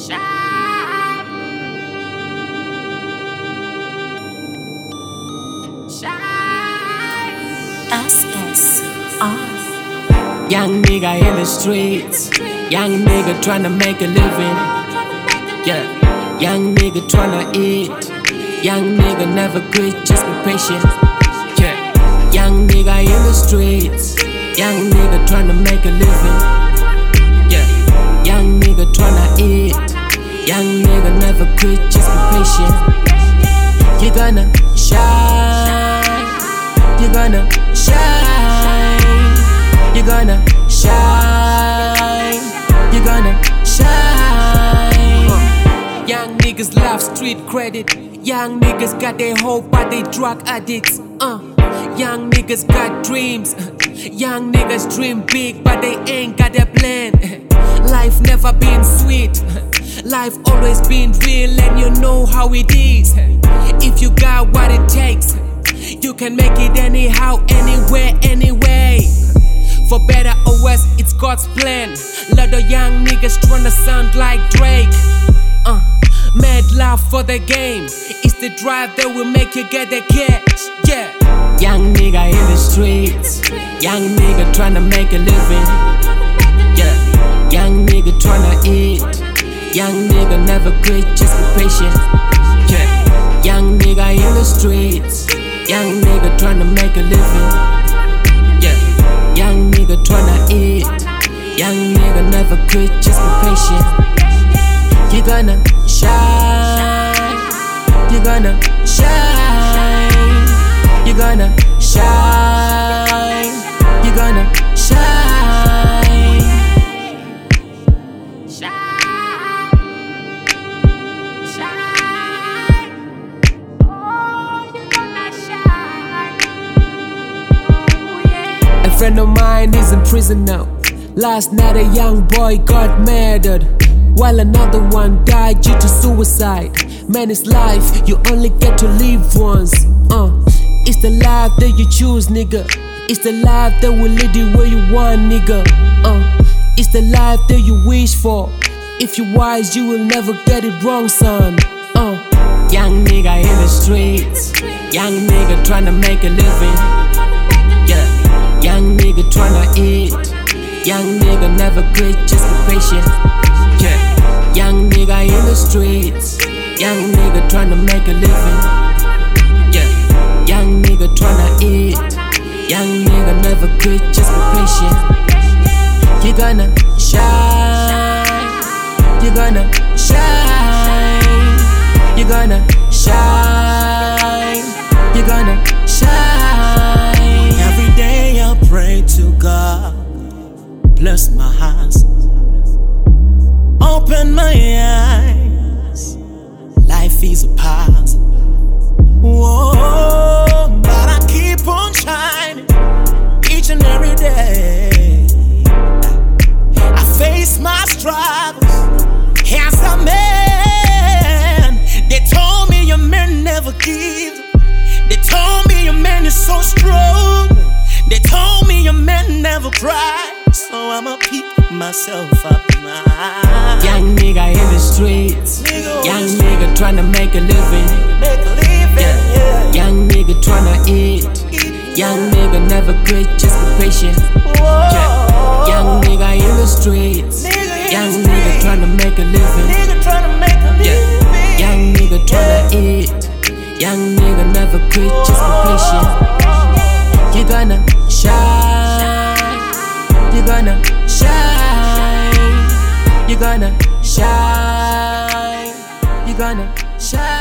SSR. Young nigga in the streets. Young nigga tryna make a living. Yeah. Young nigga tryna eat. Young nigga never quit, just be patient. Yeah. Young nigga in the streets. Young nigga tryna make a living. Never quit, just be patient. You're gonna shine. You're gonna shine. You're gonna shine. You're gonna shine. Young niggas love street credit. Young niggas got their hope, but they drug addicts. Uh. Young niggas got dreams. Young niggas dream big, but they ain't got a plan. Life never been sweet. Life always been real, and you know how it is. If you got what it takes, you can make it anyhow, anywhere, anyway. For better or worse, it's God's plan. Lot of young niggas tryna sound like Drake. Uh, mad love for the game. It's the drive that will make you get the cash. Yeah. Young nigga in the streets. Young nigga tryna make a living. Young nigga never quit, just be patient. Yeah. Young nigga in the streets. Young nigga tryna make a living. Yeah. Young nigga tryna eat. Young nigga never quit, just be patient. You're gonna shine. You're gonna shine. You're gonna shine. You're gonna friend of mine is in prison now. Last night a young boy got murdered. While another one died due to suicide. Man, it's life, you only get to live once. Uh, it's the life that you choose, nigga. It's the life that will lead you where you want, nigga. Uh, it's the life that you wish for. If you're wise, you will never get it wrong, son. Uh, young nigga in the streets. Young nigga trying to make a living. Nigga tryna eat. Young nigga never quit, just be patient. Yeah. Young nigga in the streets. Young nigga tryna make a living. Yeah. Young nigga tryna eat. Young nigga never quit, just be patient. You're gonna shine. You're gonna shine. Bless my eyes, open my eyes. Life is a puzzle. Myself up now. Young nigga in the streets. Nigga Young nigga tryna make a living. Make a living, Yeah. yeah. Young nigga tryna eat. Young nigga never quit, just be patient. Yeah. Young nigga in the streets. Nigga in the Young nigga streets. tryna make a living. Nigga tryna make a Yeah. Young nigga tryna eat. Young nigga never quit, just be patient. Gonna shine. You're gonna shine.